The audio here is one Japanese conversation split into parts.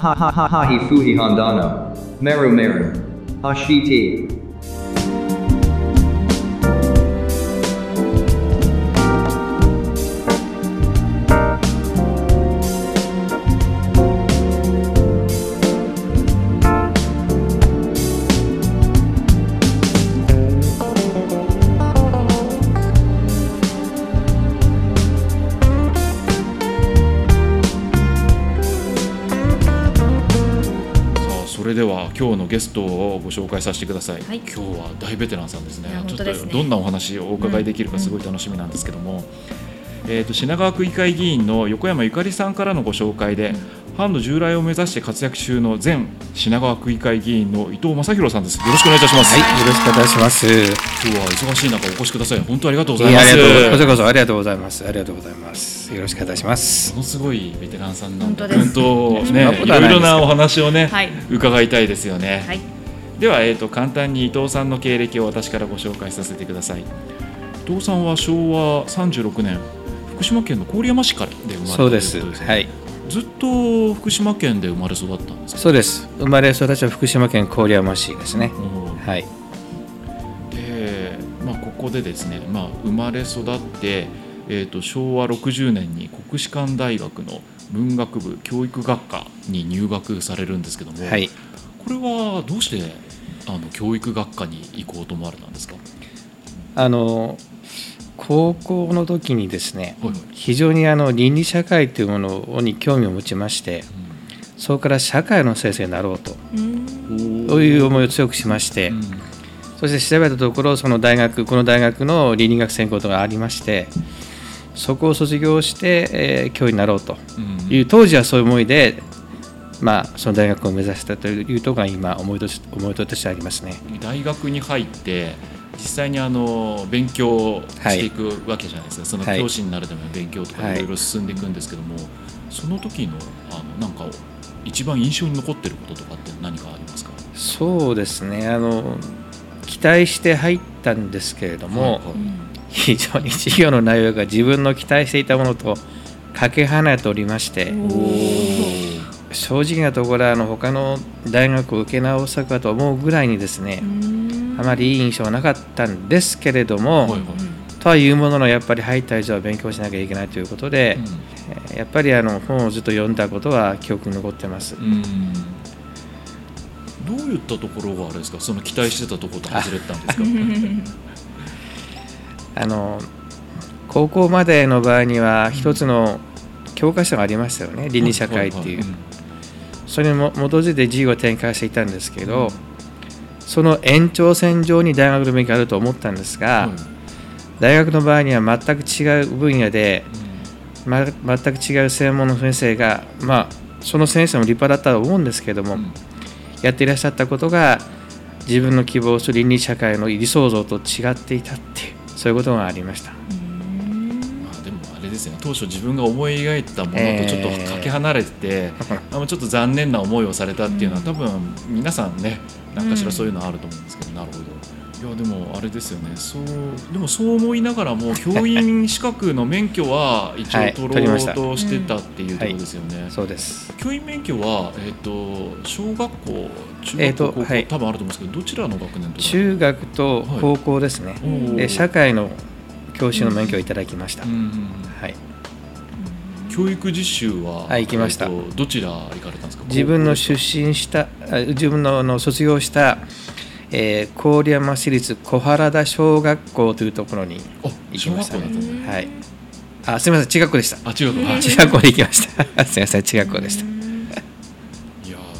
Ha ha ha ha hi fuhi handano. Meru meru. Hashiti. 今日のゲストをご紹介させてください、はい、今日は大ベテランさんですね。ちょっとどんなお話をお伺いできるかすごい楽しみなんですけども、うんうん、えーと、品川区議会議員の横山ゆかりさんからのご紹介で、藩の従来を目指して活躍中の前品川区議会議員の伊藤正弘さんです。よろしくお願いいたします。はい、よろしくお願いします。今日は忙しい中お越しください。本当ありがとうございます。こちらこそありがとうございます。ありがとうございます。よろしくお願いします。ものすごいベテランさんなんで、本当ね、いろいろなお話をね、はい、伺いたいですよね。はい、ではえっ、ー、と簡単に伊藤さんの経歴を私からご紹介させてください。伊藤さんは昭和36年福島県の郡山市からで生まれたそうです。はい。ずっと福島県で生まれ育ったんですそうです。生まれ育ちは福島県郡山市ですね、はい。で、まあ、ここでですね、まあ、生まれ育って、えーと、昭和60年に国士舘大学の文学部教育学科に入学されるんですけども、はい、これはどうしてあの教育学科に行こうと思われたんですか？あの高校の時にですね、非常にあの倫理社会というものに興味を持ちまして、そこから社会の先生になろうと、そういう思いを強くしまして、そして調べたところその大学この大学の倫理学専攻とがありましてそこを卒業して、えー、教員になろうと。いう、当時はそういう思いでまあ、その大学を目指したというところが今思いと思いとしてありますね。大学に入って実際にあの勉強していくわけじゃないですか、はい、その教師になるための勉強とかい。ろいろ進んでいくんですけども、はい、その時のあのなんか一番印象に残ってることとかって何かありますか？そうですね。あの期待して入ったんですけれども、はいはい、非常に授業の内容が自分の期待していたものとかけ離れておりまして正直なところあの他の大学を受け直さかと思うぐらいにですねあまりいい印象はなかったんですけれども、とはいうもののやっぱり入った以上は勉強しなきゃいけないということで、うん、やっぱりあの本をずっと読んだことは記憶に残ってます。どういったところがあれですか？その期待してたところと外れたんですか？あの高校までの場合には一つの教科書がありましたよね。倫理社会っていう、それに基づいて授業を展開していたんですけど、その延長線上に大学の勉強があると思ったんですが、大学の場合には全く違う分野で、ま、全く違う専門の先生が、まあ、その先生も立派だったと思うんですけども、やっていらっしゃったことが自分の希望する倫理社会の理想像と違っていたっていうそういうことがありました。ですね当初自分が思い描いたものとちょっとかけ離れてて、えー、ちょっと残念な思いをされたっていうのは多分皆さんね何かしらそういうのあると思うんですけど、なるほど。いやでもあれですよね。そうでもそう思いながらも教員資格の免許は一応取ろうとしてたっていうところですよね、はい。うんそうです。教員免許は、えーと、小学校中学校、高校、はい、多分あると思うんですけどどちらの学年と中学と高校ですね、はい、社会の教師の免許をいただきました、はい、教育実習は、はい、行きました、どちら行かれたんですか？自分の出身した自分のの卒業したえー、郡山市立小原田小学校というところに行きました、ね、はい。あ、すみません、中学校でした。あ、中学校。中学校で行きました。すみません、中学校でした。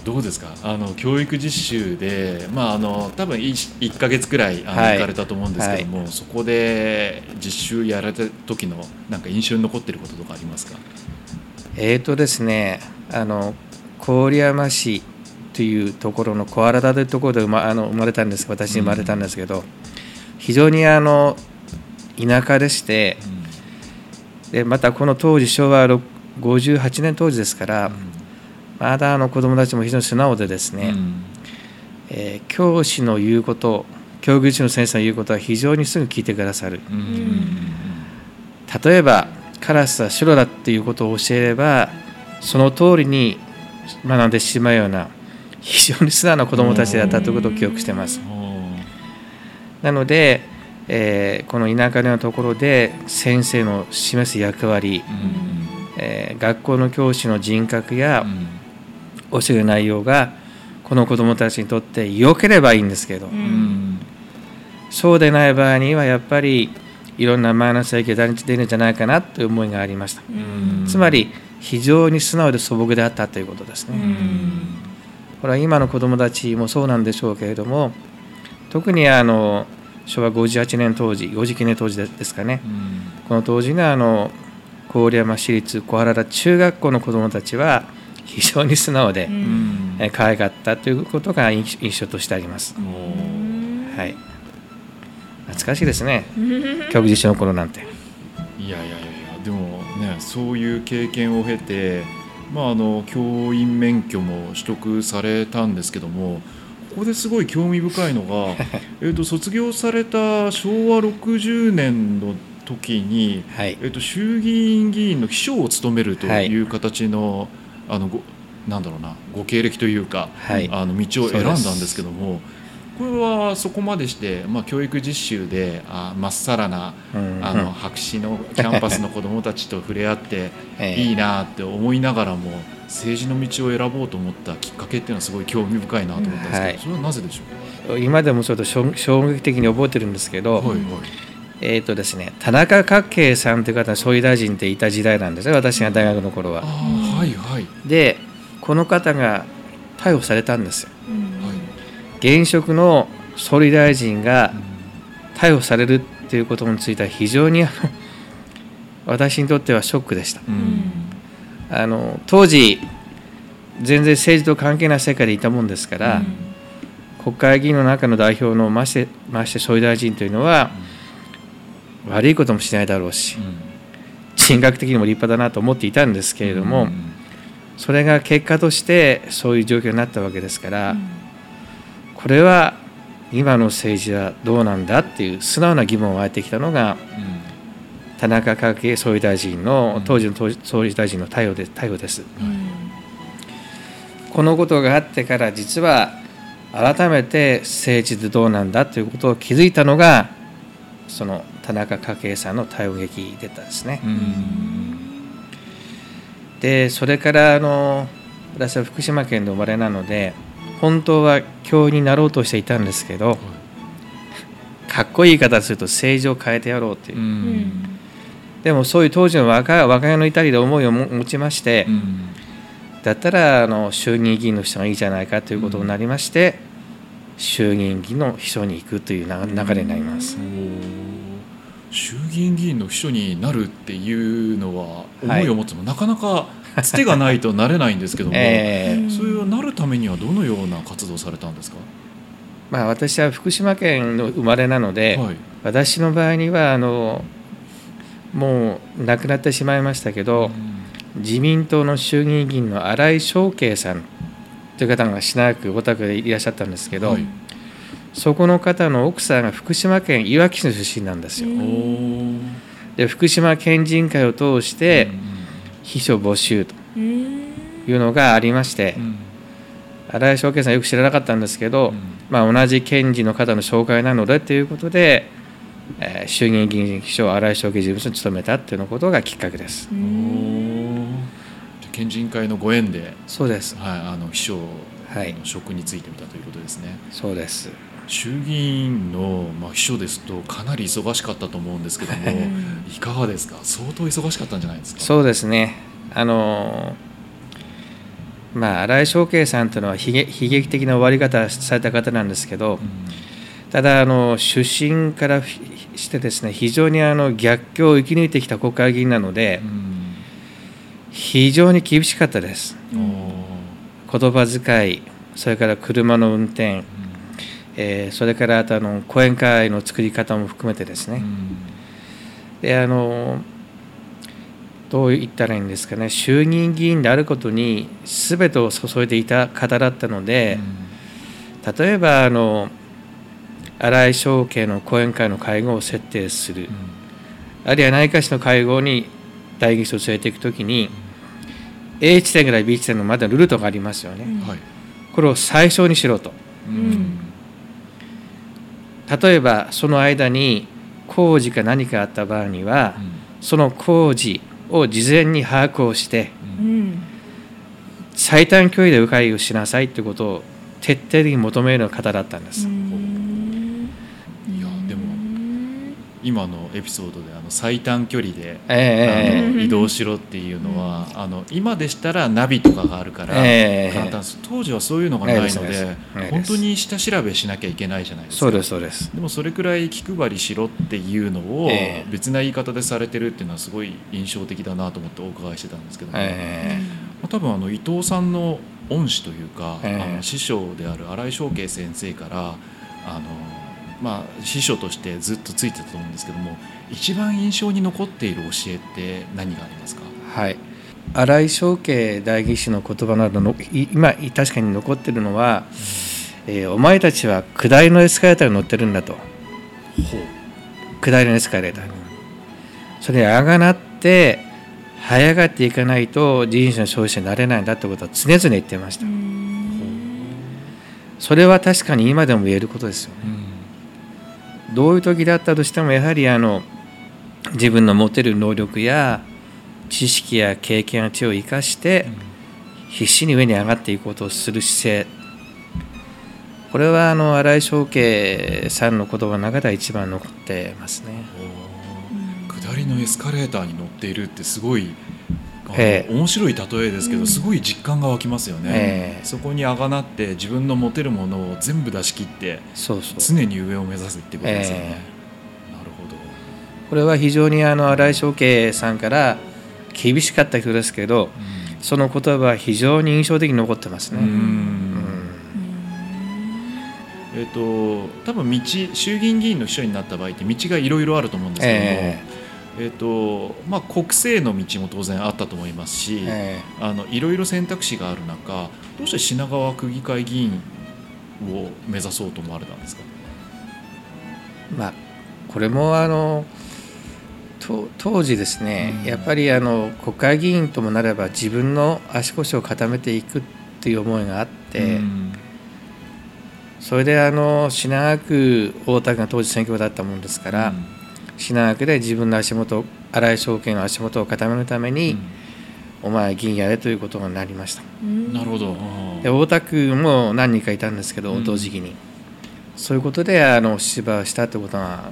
どうですか？あの教育実習で、まあ、あの多分 1, 1か月くらいあの、はい、行かれたと思うんですけども、はい、そこで実習やられた時のなんか印象に残っていることとかありますか？えーとですねあの郡山市というところの小原田というところで生まあの生まれたんです私生まれたんですけど、うん、非常にあの田舎でして、うん、でまたこの当時昭和58年当時ですから、うんまだあの子どもたちも非常に素直でですね、うん、えー、教師の言うこと教育実の先生の言うことは非常にすぐ聞いてくださる、うん、例えばカラスは白だっていうことを教えればその通りに学んでしまうような非常に素直な子どもたちだったということを記憶してます。なので、えー、この田舎のところで先生の示す役割、えー、学校の教師の人格や教える内容がこの子どもたちにとって良ければいいんですけど、そうでない場合にはやっぱりいろんなマイナス影響が出るんじゃないかなという思いがありました。つまり非常に素直で素朴であったということですね。これは今の子どもたちもそうなんでしょうけれども特にあの昭和58年当時59年当時ですかね、この当時のあの郡山市立小原田中学校の子どもたちは非常に素直で、うん、可愛かったということが印象としてあります。はい、懐かしいですね。教育実習の頃なんて。いやいやいやでもねそういう経験を経て、まあ、あの教員免許も取得されたんですけどもここですごい興味深いのが えと卒業された昭和60年の時に、はい、えー、と衆議院議員の秘書を務めるという形のはい、あのごなんだろうなご経歴というか、はい、あの道を選んだんですけども。これはそこまでして、まあ、教育実習であまっさらな、うん、あの白紙のキャンパスの子どもたちと触れ合って いいなって思いながらも政治の道を選ぼうと思ったきっかけっていうのはすごい興味深いなと思ったんですけど、はい、それはなぜでしょう？今でもちょっと衝撃的に覚えてるんですけど、はいはいえーとですね、田中角慶さんという方総理大臣っていた時代なんですね私が大学の頃は。はいはい、でこの方が逮捕されたんですよ。現職の総理大臣が逮捕されるっていうことについては非常に 私にとってはショックでした。あの当時全然政治と関係ない世界でいたもんですから、国会議員の中の代表のましてまして総理大臣というのは、悪いこともしないだろうし、人格的にも立派だなと思っていたんですけれども、それが結果としてそういう状況になったわけですから、これは今の政治はどうなんだっていう素直な疑問を湧いてきたのが、田中角栄総理大臣の当時の総理大臣の対応で対応です、このことがあってから実は改めて政治でどうなんだということを気づいたのがその田中角栄さんの対応劇だったんですね。でそれからあの私は福島県で生まれなので本当は教員になろうとしていたんですけど、かっこいい言い方すると政治を変えてやろうっていう。でもそういう当時の若若いの至りで思いを持ちまして、だったらあの衆議院議員の人がいいじゃないかということになりまして、衆議院議員の秘書に行くという流れになります。衆議院議員の秘書になるっていうのは思いを持つの、はい、なかなかつてがないとなれないんですけども、えー、それをなるためにはどのような活動されたんですか？まあ、私は福島県の生まれなので、はい、私の場合にはあのもう亡くなってしまいましたけど、うん、自民党の衆議院議員の新井翔慶さんという方がしなくお宅でいらっしゃったんですけど、はい、そこの方の奥さんが福島県いわき市の出身なんですよ。で福島県人会を通して秘書募集というのがありまして、新井翔慶さんよく知らなかったんですけど、まあ、同じ検事の方の紹介なのでということでえー、衆議院議員秘書新井証券事務所に勤めたっていうのことがきっかけです。県人会のご縁でそうです、はい、あの秘書の職についてみたということですね。そうです衆議院の、まあ、秘書ですとかなり忙しかったと思うんですけどもい。かがですか？相当忙しかったんじゃないですか？そうですね。あのまあ新井翔慶さんというのは悲劇的な終わり方された方なんですけど、うん。ただあの出身からしてですね非常にあの逆境を生き抜いてきた国会議員なので、非常に厳しかったです。言葉遣いそれから車の運転、えー、それからあとあの講演会の作り方も含めてですね、であのどう言ったらいいんですかね。衆議院議員であることに全てを注いでいた方だったので、例えばあの新井翔慶の講演会の会合を設定する、うん、あるいは内科市の会合に代議士を連れていくときに A 地点から B 地点のまでのルートがありますよね、はい、これを最小にしろと、うん、例えばその間に工事か何かあった場合には、うん、その工事を事前に把握をして、うん、最短距離で迂回をしなさいということを徹底的に求める方だったんです。今のエピソードで最短距離で、えー、あの移動しろっていうのは、うん、あの今でしたらナビとかがあるから簡単です、当時はそういうのがないので、本当に下調べしなきゃいけないじゃないですか。そうですそうです。でもそれくらい気配りしろっていうのを別な言い方でされてるっていうのはすごい印象的だなと思ってお伺いしてたんですけども、えー、まあ、多分あの伊藤さんの恩師というか、えー、あの師匠である新井翔慶先生からあのまあ、師匠としてずっとついてたと思うんですけども一番印象に残っている教えって何がありますか？はい。新井翔慶代議士の言葉などの今確かに残ってるのは、うん、えー、お前たちは下りのエスカレーターに乗ってるんだと。下りのエスカレーターに。それにあがなって早がっていかないと人種の消費者になれないんだってことは常々言ってました。それは確かに今でも言えることですよね、うん。どういう時だったとしてもやはりあの自分の持てる能力や知識や経験や知を生かして必死に上に上がっていこうとする姿勢。これはあの新井翔慶さんの言葉の中では一番残ってますね。下りのエスカレーターに乗っているってすごいえー、面白い例えですけど、すごい実感が湧きますよね、えー、そこにあがなって自分の持てるものを全部出し切って常に上を目指すってことですよね、これは非常にあの新井翔慶さんから厳しかった人ですけど、うん、その言葉は非常に印象的に残ってますね。えーと、多分道衆議院議員の秘書になった場合って道がいろいろあると思うんですけども、えーえーとまあ、国政の道も当然あったと思いますし、いろいろ選択肢がある中どうして品川区議会議員を目指そうと思われたんですか、まあ、これもあの当時ですね、うん、やっぱりあの国会議員ともなれば自分の足腰を固めていくっていう思いがあって、うん、それであの品川区大田区が当時選挙区だったものですから。うん。品川区で自分の足元新井証券の足元を固めるために、お前議員やれということになりました。なるほど。で大田区も何人かいたんですけど、同時期に。そういうことであの出馬をしたということは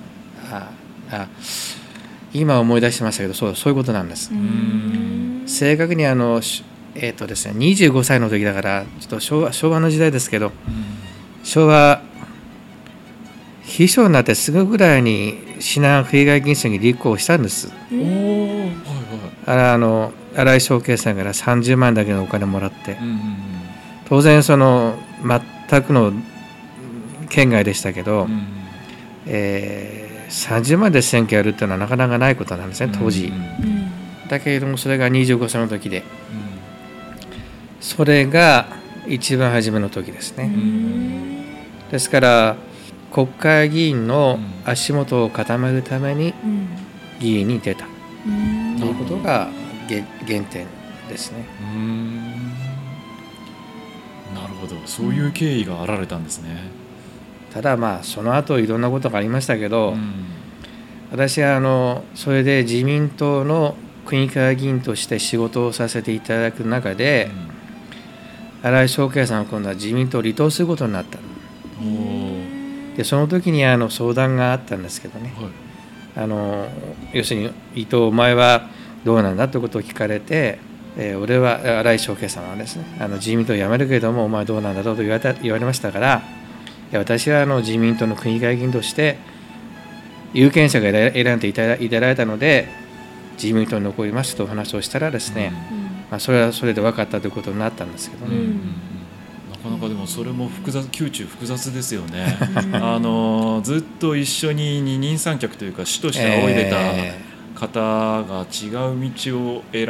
ああ今思い出しましたけどそうそういうことなんです。正確にあのえっ、ー、とですね25歳の時だからちょっと昭和昭和の時代ですけど、昭和秘書になってすぐぐらいに品川区議会議員選に立候補したんです。あの新井翔慶さんから30万だけのお金もらって、うんうんうん、当然その全くの県外でしたけど、うん、えー、30万で選挙やるっていうのはなかなかないことなんですね当時、だけれどもそれが25歳の時で、うん、それが一番初めの時ですね、ですから国会議員の足元を固めるために議員に出た。ということが原点ですね。なるほど。そういう経緯があられたんですね。ただまあその後いろんなことがありましたけど、うん、私はあのそれで自民党の区議会議員として仕事をさせていただく中で、うん、新井翔慶さんは今度は自民党を離党することになった。でその時にあの相談があったんですけどね、はい、あの要するに伊藤お前はどうなんだということを聞かれて、えー、俺は新井翔慶さんはですねあの自民党を辞めるけれどもお前どうなんだろうと言われた言われましたから私はあの自民党の区議会議員として有権者が選んでいただいたので自民党に残りますとお話をしたらですね、うん、まあ、それはそれで分かったということになったんですけどね。うん。かなかでもそれも複雑宮中複雑ですよね。あのずっと一緒に二人三脚というか主として仰いでた方が違う道を選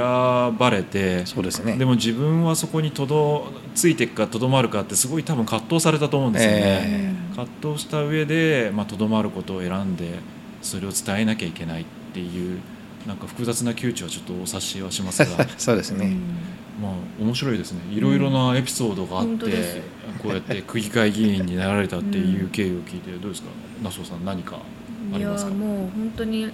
ばれてそうですね。でも自分はそこにとどついていくかとどまるかってすごい多分葛藤されたと思うんですよね、えー、葛藤した上でとど、まあ、まることを選んでそれを伝えなきゃいけないっていうなんか複雑な窮地はちょっとお察しはしますが。そうですね、まあ面白いですね。いろいろなエピソードがあって、うん、こうやって区議会議員になられたっていう経緯を聞いてどうですか？那須さん何かありますか？いやもう本当に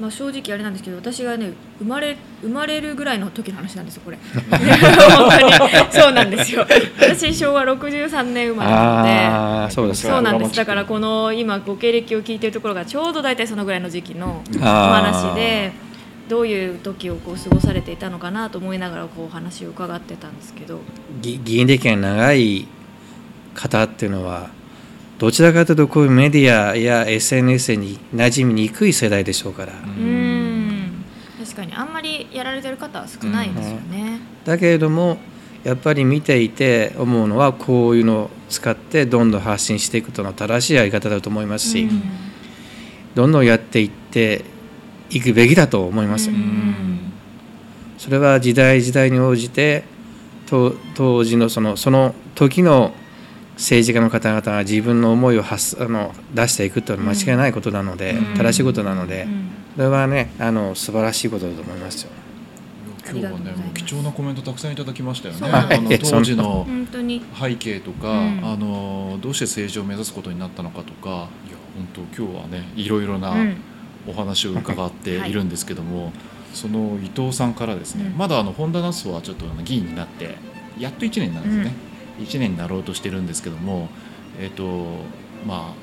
まあ、正直あれなんですけど私がね生まれ生まれるぐらいの時の話なんですよこれ。本当に。そうなんですよ。私昭和63年生まれなので。そうですそうなんです。だからこの今ご経歴を聞いてるところがちょうど大体そのぐらいの時期のお話でどういう時をこう過ごされていたのかなと思いながらこう話を伺ってたんですけど。議員歴が長い方っていうのはどちらかというとこういうメディアや SNS に馴染みにくい世代でしょうから。うん。確かにあんまりやられてる方は少ないですよね、だけれどもやっぱり見ていて思うのはこういうのを使ってどんどん発信していくというのは正しいやり方だと思いますし、どんどんやっていっていくべきだと思います。それは時代時代に応じて当時のそのその時の政治家の方々が自分の思いを発あの出していくというのは間違いないことなので、うん、正しいことなので、うん、それはねあの素晴らしいことだと思いますよ。今日はね貴重なコメントたくさんいただきましたよね。あの当時の背景とか、うん、あのどうして政治を目指すことになったのかとか、いや本当今日はねいろいろなお話を伺っているんですけども、はい、その伊藤さんからですね、まだあの本田那須はちょっと議員になってやっと1年なんですね。1年になろうとしてるんですけども、えーとまあ、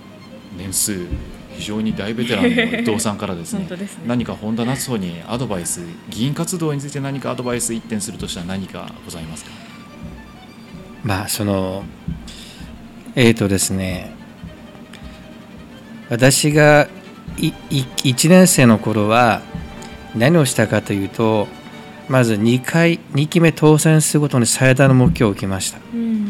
年数非常に大ベテランの伊藤さんからですね ね、何か本田夏穂にアドバイス議員活動について何かアドバイス一点するとしたら何かございますか？まあそのえっ、ー、とですね私が1年生の頃は何をしたかというとまず2回2期目当選することに最大の目標を置きました、うん、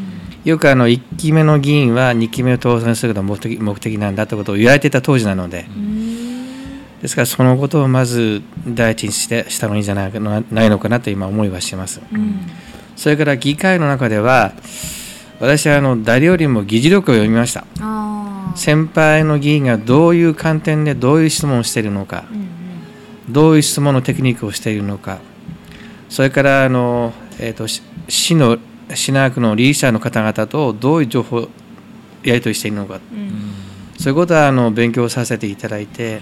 よくあの1期目の議員は2期目を当選することが目的目的なんだということを言われていた当時なので、うん、ですからそのことをまず第一にしてしたのいいんじゃないないのかなと今思いはします、うん、それから議会の中では私はあの誰よりも議事録を読みました。先輩の議員がどういう観点でどういう質問をしているのか、どういう質問のテクニックをしているのか。それからあの、えーと、市の市内区のリーダーの方々とどういう情報をやり取りしているのか、うん、そういうことはあの勉強させていただいて、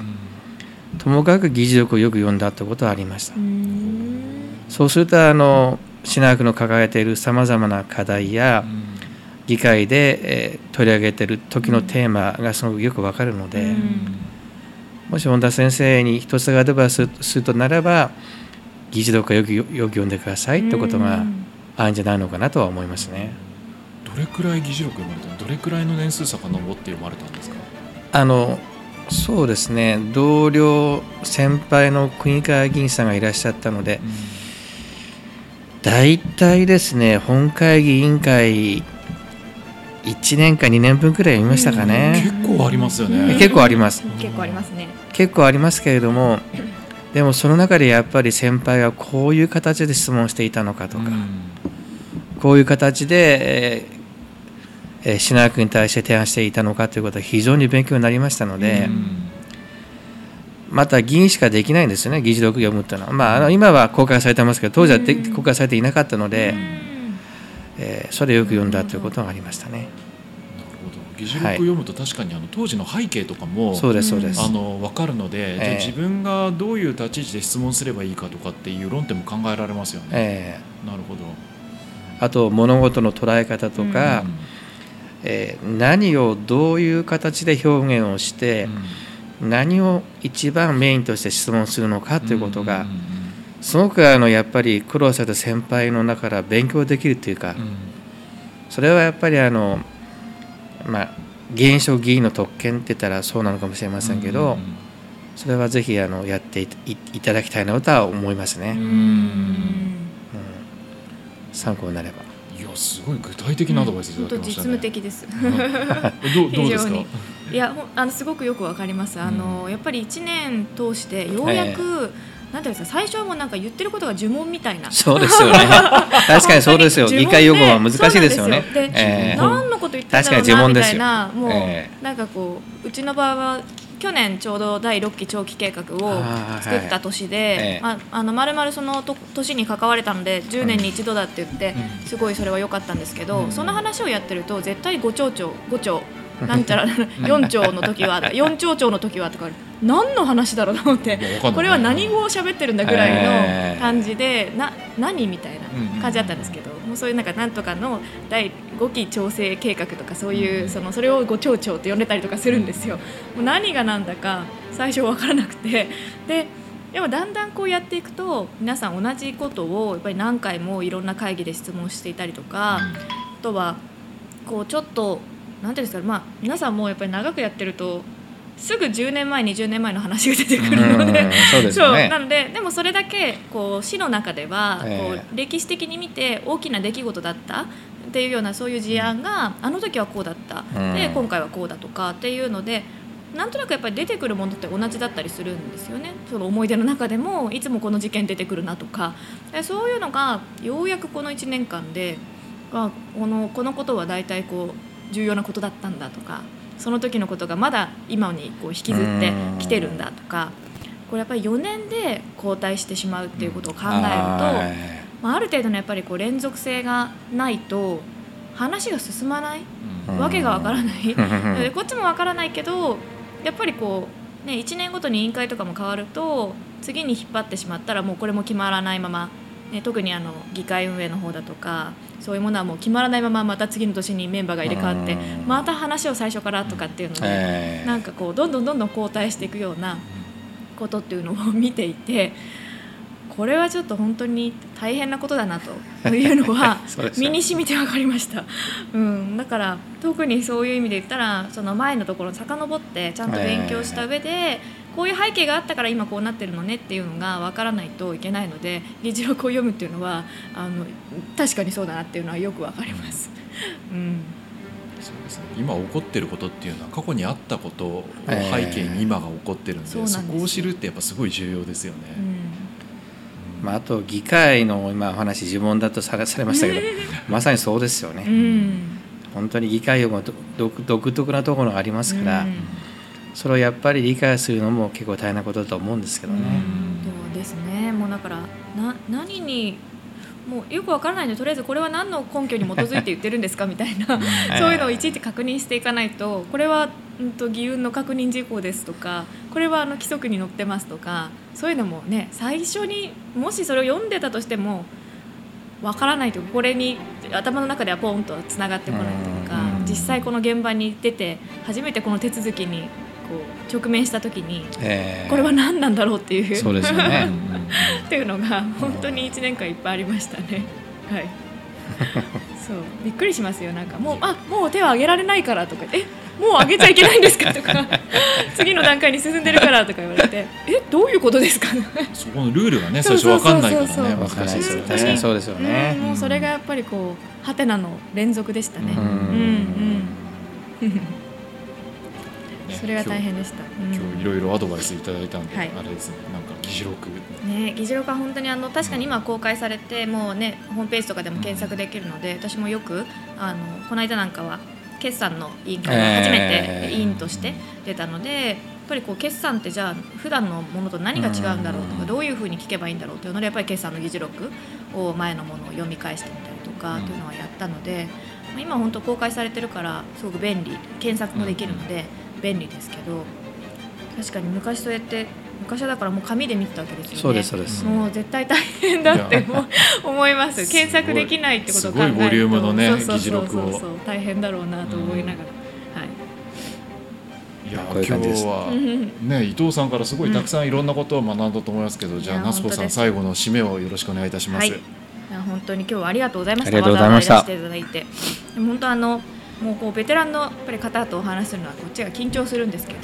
うん、ともかく議事録をよく読んだということはありました。うん、そうするとあの市内区の抱えているさまざまな課題や、議会で、えー、取り上げている時のテーマがすごくよくわかるので、もし本田先生に一つがアドバイスするとならば議事録をよくよく読んでくださいってことがあるんじゃないのかなとは思いますね。どれくらい議事録読まれたどれくらいの年数遡って読まれたんですか？あのそうですね。同僚先輩の国会議員さんがいらっしゃったので、大体ですね本会議委員会1年か2年分くらい読みましたかね、結構ありますよね。結構あります。結構ありますね。結構ありますけれどもでもその中でやっぱり先輩はこういう形で質問していたのかとか、うん、こういう形で、えー、品川区に対して提案していたのかということは非常に勉強になりましたので、うん、また議員しかできないんですよね議事録読むっていうのは、まあ、あの今は公開されてますけど当時は公開されていなかったので、えー、それをよく読んだということがありましたね。議事録を読むと確かにあの当時の背景とかもそうですそうです。あの分かるので、えー、自分がどういう立ち位置で質問すればいいかとかっていう論点も考えられますよね。えー、なるほど。あと物事の捉え方とか、うん、えー、何をどういう形で表現をして、うん、何を一番メインとして質問するのかということが、すごくあのやっぱり苦労された先輩の中から勉強できるというか、うん、それはやっぱりあのまあ現象議員の特権って言ったらそうなのかもしれませんけど、それはぜひあのやっていただきたいなとは思いますね。うん、参考になれば。いやすごい具体的なアドバイスいただきましたね。実務的です。どうどうですか？いやあのすごくよくわかります。あの、やっぱり一年通してようやく、えーなんていうんですか最初はもうなんか言ってることが呪文みたいな。そうですよね。確かにそうですよ。議会用語は難しいですよね。で、えー、何のこと言ってんだろうなみたいなもう、えー、なんかこううちの場合は去年ちょうど第6期長期計画を作った年で、まあ、あの丸々その年に関われたので10年に一度だって言ってすごいそれは良かったんですけど、その話をやってると絶対5兆兆5兆なんちゃら4兆の時は4兆兆の時はとか何の話だろうと思ってこれは何語を喋ってるんだぐらいの感じでな何みたいな感じだったんですけどもうそういうなんかなんとかの第5期調整計画とかそういうそのそれを5兆兆って呼んでたりとかするんですよ。もう何が何だか最初分からなくて。ででもだんだんこうやっていくと皆さん同じことをやっぱり何回もいろんな会議で質問していたりとかあとはこうちょっと何ていうんですかまあ皆さんもやっぱり長くやってるとすぐ10年前20年前の話が出てくるのでそう、ね、なのででもそれだけこう市の中ではこう歴史的に見て大きな出来事だったっていうようなそういう事案があの時はこうだった。で今回はこうだとかっていうのでなんとなくやっぱり出てくるものって同じだったりするんですよね。その思い出の中でもいつもこの事件出てくるなとか。そういうのがようやくこの1年間であこのこのことは大体こう重要なことだったんだとかその時のことがまだ今にこう引きずってきてるんだとかこれやっぱり4年で交代してしまうっていうことを考えると、まあ、ある程度のやっぱりこう連続性がないと話が進まない？わけがわからない？で こっちもわからないけどやっぱりこう、ね、1年ごとに委員会とかも変わると次に引っ張ってしまったらもうこれも決まらないまま、ね、特にあの議会運営の方だとかそういうものはもう決まらないまままた次の年にメンバーが入れ替わってまた話を最初からとかっていうので、えー、なんかこうどんどんどんどん後退していくようなことっていうのを見ていてこれはちょっと本当に大変なことだなというのは 身に染みて分かりました、うん、だから特にそういう意味で言ったらその前のところ遡ってちゃんと勉強した上で、こういう背景があったから今こうなってるのねっていうのが分からないといけないので議事録を読むっていうのはあの確かにそうだなっていうのはよく分かります。うん。そうですね、今起こってることっていうのは過去にあったことを背景に今が起こってるんでえー、そこを知るってやっぱすごい重要ですよね。うん、まあ、あと議会の今お話自問だとされましたけど まさにそうですよね。うん、本当に議会も独特なところがありますから、うんそれをやっぱり理解するのも結構大変なことだと思うんですけどね。そうですねもうだからな何にもうよくわからないのでとりあえずこれは何の根拠に基づいて言ってるんですかみたいな そういうのをいちいち確認していかないとこれは、うんと、議運の確認事項ですとかこれはあの規則に載ってますとかそういうのもね最初にもしそれを読んでたとしてもわからないとこれに頭の中ではポンとつながってこないというか実際この現場に出て初めてこの手続きにこう直面した時に、えー、これは何なんだろうっていう。そうですよね。っていうのが本当に1年間いっぱいありましたね。はい。そう。びっくりしますよなんか。もうあもう手を挙げられないからとか。えもう上げちゃいけないんですかとか。次の段階に進んでるからとか言われて。えどういうことですか？そこのルールがね最初分かんないからね難しいですよね。そうですよね、もうそれがやっぱりこうはてなの連続でしたね。うんうんそれが大変でした。今日いろいろアドバイスいただいたんで、はい、あれですね、なんか議事録。ね、議事録は本当にあの確かに今公開されて、もうねホームページとかでも検索できるので、私もよくあのこの間なんかは決算の委員会が初めて委員として出たので、やっぱりこう決算ってじゃあ普段のものと何が違うんだろうとか、どういうふうに聞けばいいんだろうというのでやっぱり決算の議事録を前のものを読み返してみたりとかというのはやったので、今本当公開されてるからすごく便利。検索もできるので。便利ですけど確かに昔そうやって昔はだからもう紙で見てたわけですよね。そうですそうです。もう絶対大変だって思います。検索できないってことを考えるとすごいボリュームのね議事録を。大変だろうなと思いながら、はい。いや今日はね伊藤さんからすごいたくさんいろんなことを学んだと思いますけど、うん、じゃあ夏子さん最後の締めをよろしくお願いいたします。はい、本当に今日はありがとうございました。ありがとうございました。していただいて、本当あのもうこうベテランのやっぱり方とお話するのはこっちが緊張するんですけど。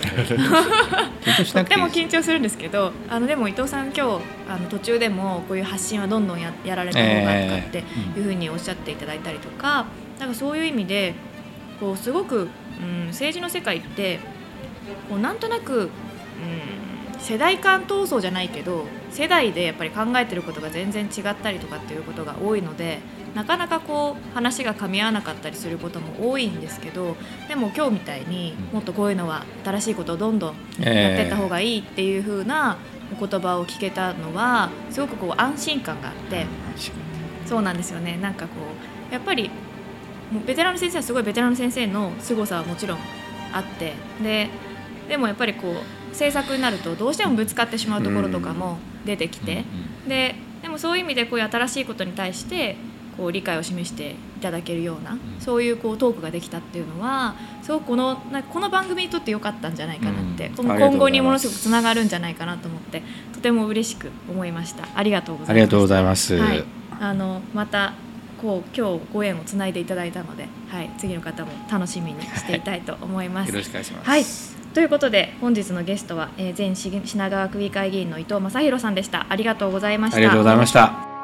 とっても緊張するんですけどあのでも伊藤さん今日あの途中でもこういう発信はどんどんややられた方がとかっていうふうにおっしゃっていただいたりとか、えー、なんかそういう意味でこうすごく、うん、政治の世界ってこうなんとなく、うん、世代間闘争じゃないけど世代でやっぱり考えてることが全然違ったりとかっていうことが多いのでなかなかこう話が噛み合わなかったりすることも多いんですけどでも今日みたいにもっとこういうのは新しいことをどんどんやっていった方がいいっていう風なお言葉を聞けたのはすごくこう安心感があってそうなんですよね。なんかこうやっぱりベテランの先生はすごいベテランの先生の凄さはもちろんあってででもやっぱりこう制作になるとどうしてもぶつかってしまうところとかも出てきて、ででもそういう意味でこういう新しいことに対してこう理解を示していただけるようなそういうこうトークができたっていうのはすごくこのこの番組にとってよかったんじゃないかなって、うん、今後にものすごくつながるんじゃないかなと思ってとても嬉しく思いました。ありがとうございますありがとうございます、はい、あのまたこう今日ご縁をつないでいただいたので、はい、次の方も楽しみにしていたいと思います。よろしくお願いします。はい。ということで本日のゲストは、えー、前品川区議会議員の伊藤正弘さんでした。ありがとうございました。ありがとうございました。